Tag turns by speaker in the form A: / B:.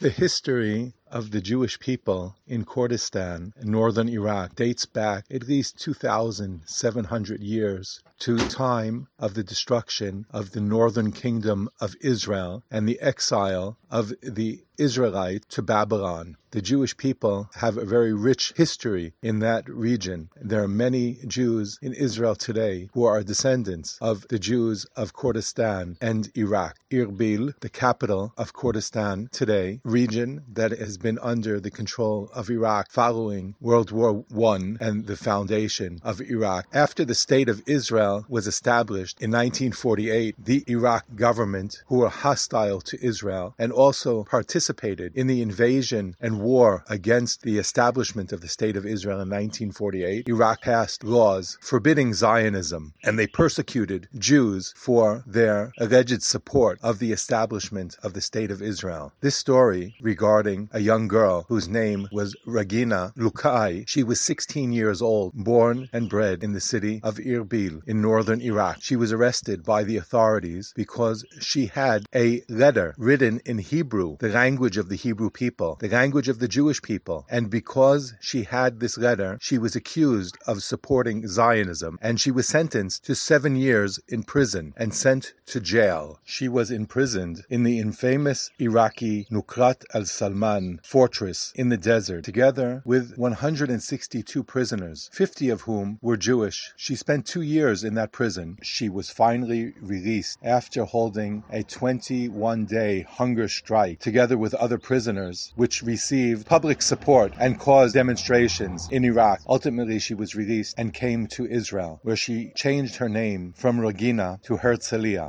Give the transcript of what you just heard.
A: The history of the Jewish people in Kurdistan, northern Iraq, dates back at least 2,700 years to time of the destruction of the northern kingdom of Israel and the exile of the Israelites to Babylon. The Jewish people have a very rich history in that region. There are many Jews in Israel today who are descendants of the Jews of Kurdistan and Iraq. Erbil, the capital of Kurdistan today, region that has been under the control of Iraq following World War I and the foundation of Iraq. After the State of Israel was established in 1948, the Iraq government, who were hostile to Israel and also participated in the invasion and war against the establishment of the State of Israel in 1948, Iraq passed laws forbidding Zionism and they persecuted Jews for their alleged support of the establishment of the State of Israel. This story regarding a young girl whose name was Regina Lukai, she was 16 years old, born and bred in the city of Erbil in northern Iraq. She was arrested by the authorities because she had a letter written in Hebrew, the language of the Hebrew people, the language of the Jewish people. And because she had this letter, she was accused of supporting Zionism and she was sentenced to seven years in prison and sent to jail. She was imprisoned in the infamous Iraqi Nukrat al Salman fortress in the desert, together with 162 prisoners, 50 of whom were Jewish. She spent two years in that prison. She was finally released after holding a 21 day hunger strike together with other prisoners, which received public support and caused demonstrations in Iraq. Ultimately, she was released and came to Israel, where she changed her name from Regina to Herzliya.